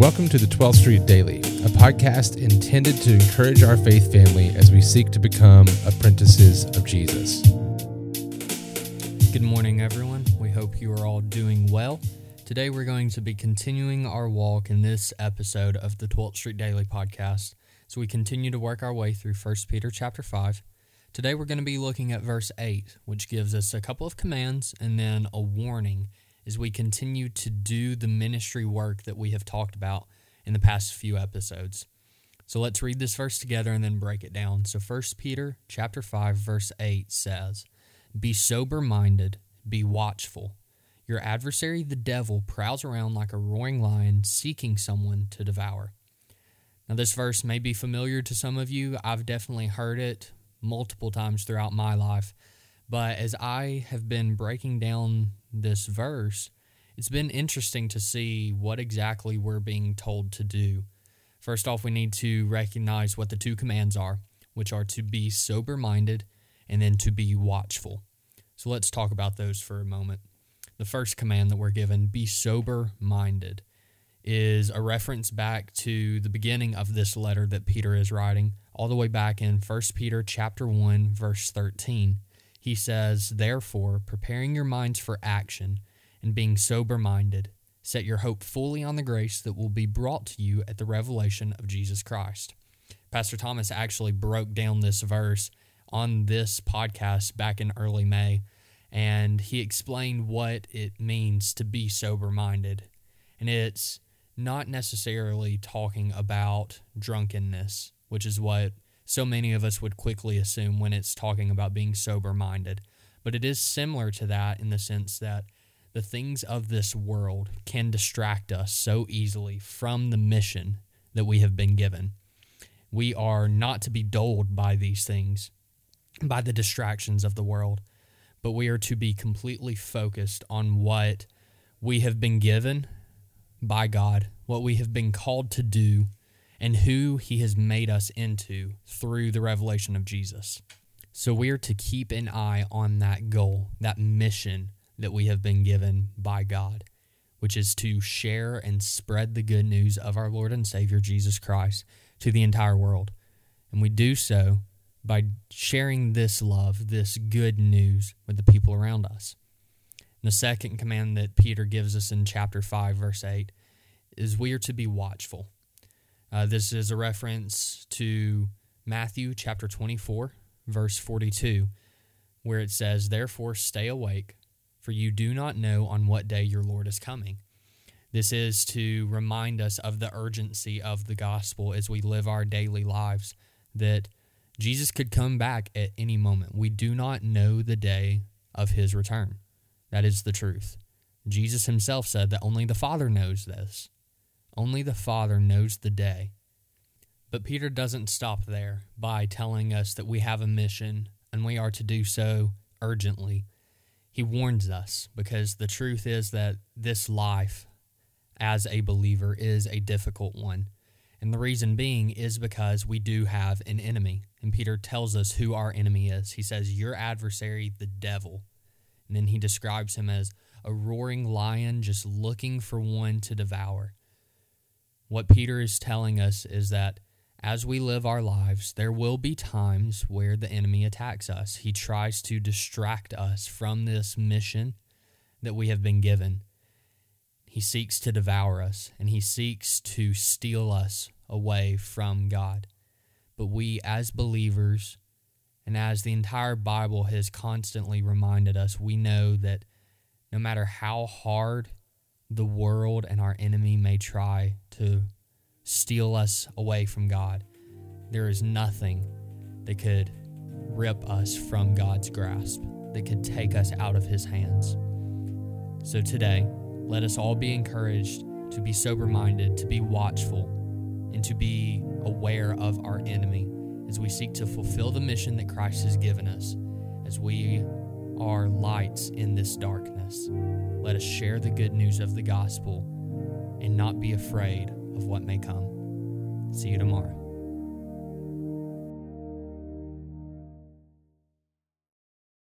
Welcome to the 12th Street Daily, a podcast intended to encourage our faith family as we seek to become apprentices of Jesus. Good morning, everyone. We hope you are all doing well. Today, we're going to be continuing our walk in this episode of the 12th Street Daily podcast. So we continue to work our way through 1 Peter chapter 5. Today, we're going to be looking at verse 8, which gives us a couple of commands and then a warning as we continue to do the ministry work that we have talked about in the past few episodes. So let's read this verse together and then break it down. So 1 Peter chapter 5 verse 8 says, "Be sober-minded, be watchful. Your adversary the devil prowls around like a roaring lion seeking someone to devour." Now this verse may be familiar to some of you. I've definitely heard it multiple times throughout my life. But as I have been breaking down this verse, it's been interesting to see what exactly we're being told to do. First off, we need to recognize what the two commands are, which are to be sober minded and then to be watchful. So let's talk about those for a moment. The first command that we're given, be sober minded, is a reference back to the beginning of this letter that Peter is writing, all the way back in 1 Peter chapter 1 verse 13 he says, Therefore, preparing your minds for action and being sober minded, set your hope fully on the grace that will be brought to you at the revelation of Jesus Christ. Pastor Thomas actually broke down this verse on this podcast back in early May, and he explained what it means to be sober minded. And it's not necessarily talking about drunkenness, which is what so many of us would quickly assume when it's talking about being sober minded. But it is similar to that in the sense that the things of this world can distract us so easily from the mission that we have been given. We are not to be dulled by these things, by the distractions of the world, but we are to be completely focused on what we have been given by God, what we have been called to do and who he has made us into through the revelation of Jesus. So we are to keep an eye on that goal, that mission that we have been given by God, which is to share and spread the good news of our Lord and Savior Jesus Christ to the entire world. And we do so by sharing this love, this good news with the people around us. And the second command that Peter gives us in chapter 5, verse 8, is we are to be watchful. Uh, this is a reference to Matthew chapter 24, verse 42, where it says, Therefore stay awake, for you do not know on what day your Lord is coming. This is to remind us of the urgency of the gospel as we live our daily lives, that Jesus could come back at any moment. We do not know the day of his return. That is the truth. Jesus himself said that only the Father knows this. Only the Father knows the day. But Peter doesn't stop there by telling us that we have a mission and we are to do so urgently. He warns us because the truth is that this life as a believer is a difficult one. And the reason being is because we do have an enemy. And Peter tells us who our enemy is. He says, Your adversary, the devil. And then he describes him as a roaring lion just looking for one to devour. What Peter is telling us is that as we live our lives, there will be times where the enemy attacks us. He tries to distract us from this mission that we have been given. He seeks to devour us and he seeks to steal us away from God. But we, as believers, and as the entire Bible has constantly reminded us, we know that no matter how hard the world and our enemy may try to steal us away from God. There is nothing that could rip us from God's grasp, that could take us out of His hands. So today, let us all be encouraged to be sober minded, to be watchful, and to be aware of our enemy as we seek to fulfill the mission that Christ has given us, as we are lights in this darkness. Let us share the good news of the gospel and not be afraid of what may come. See you tomorrow.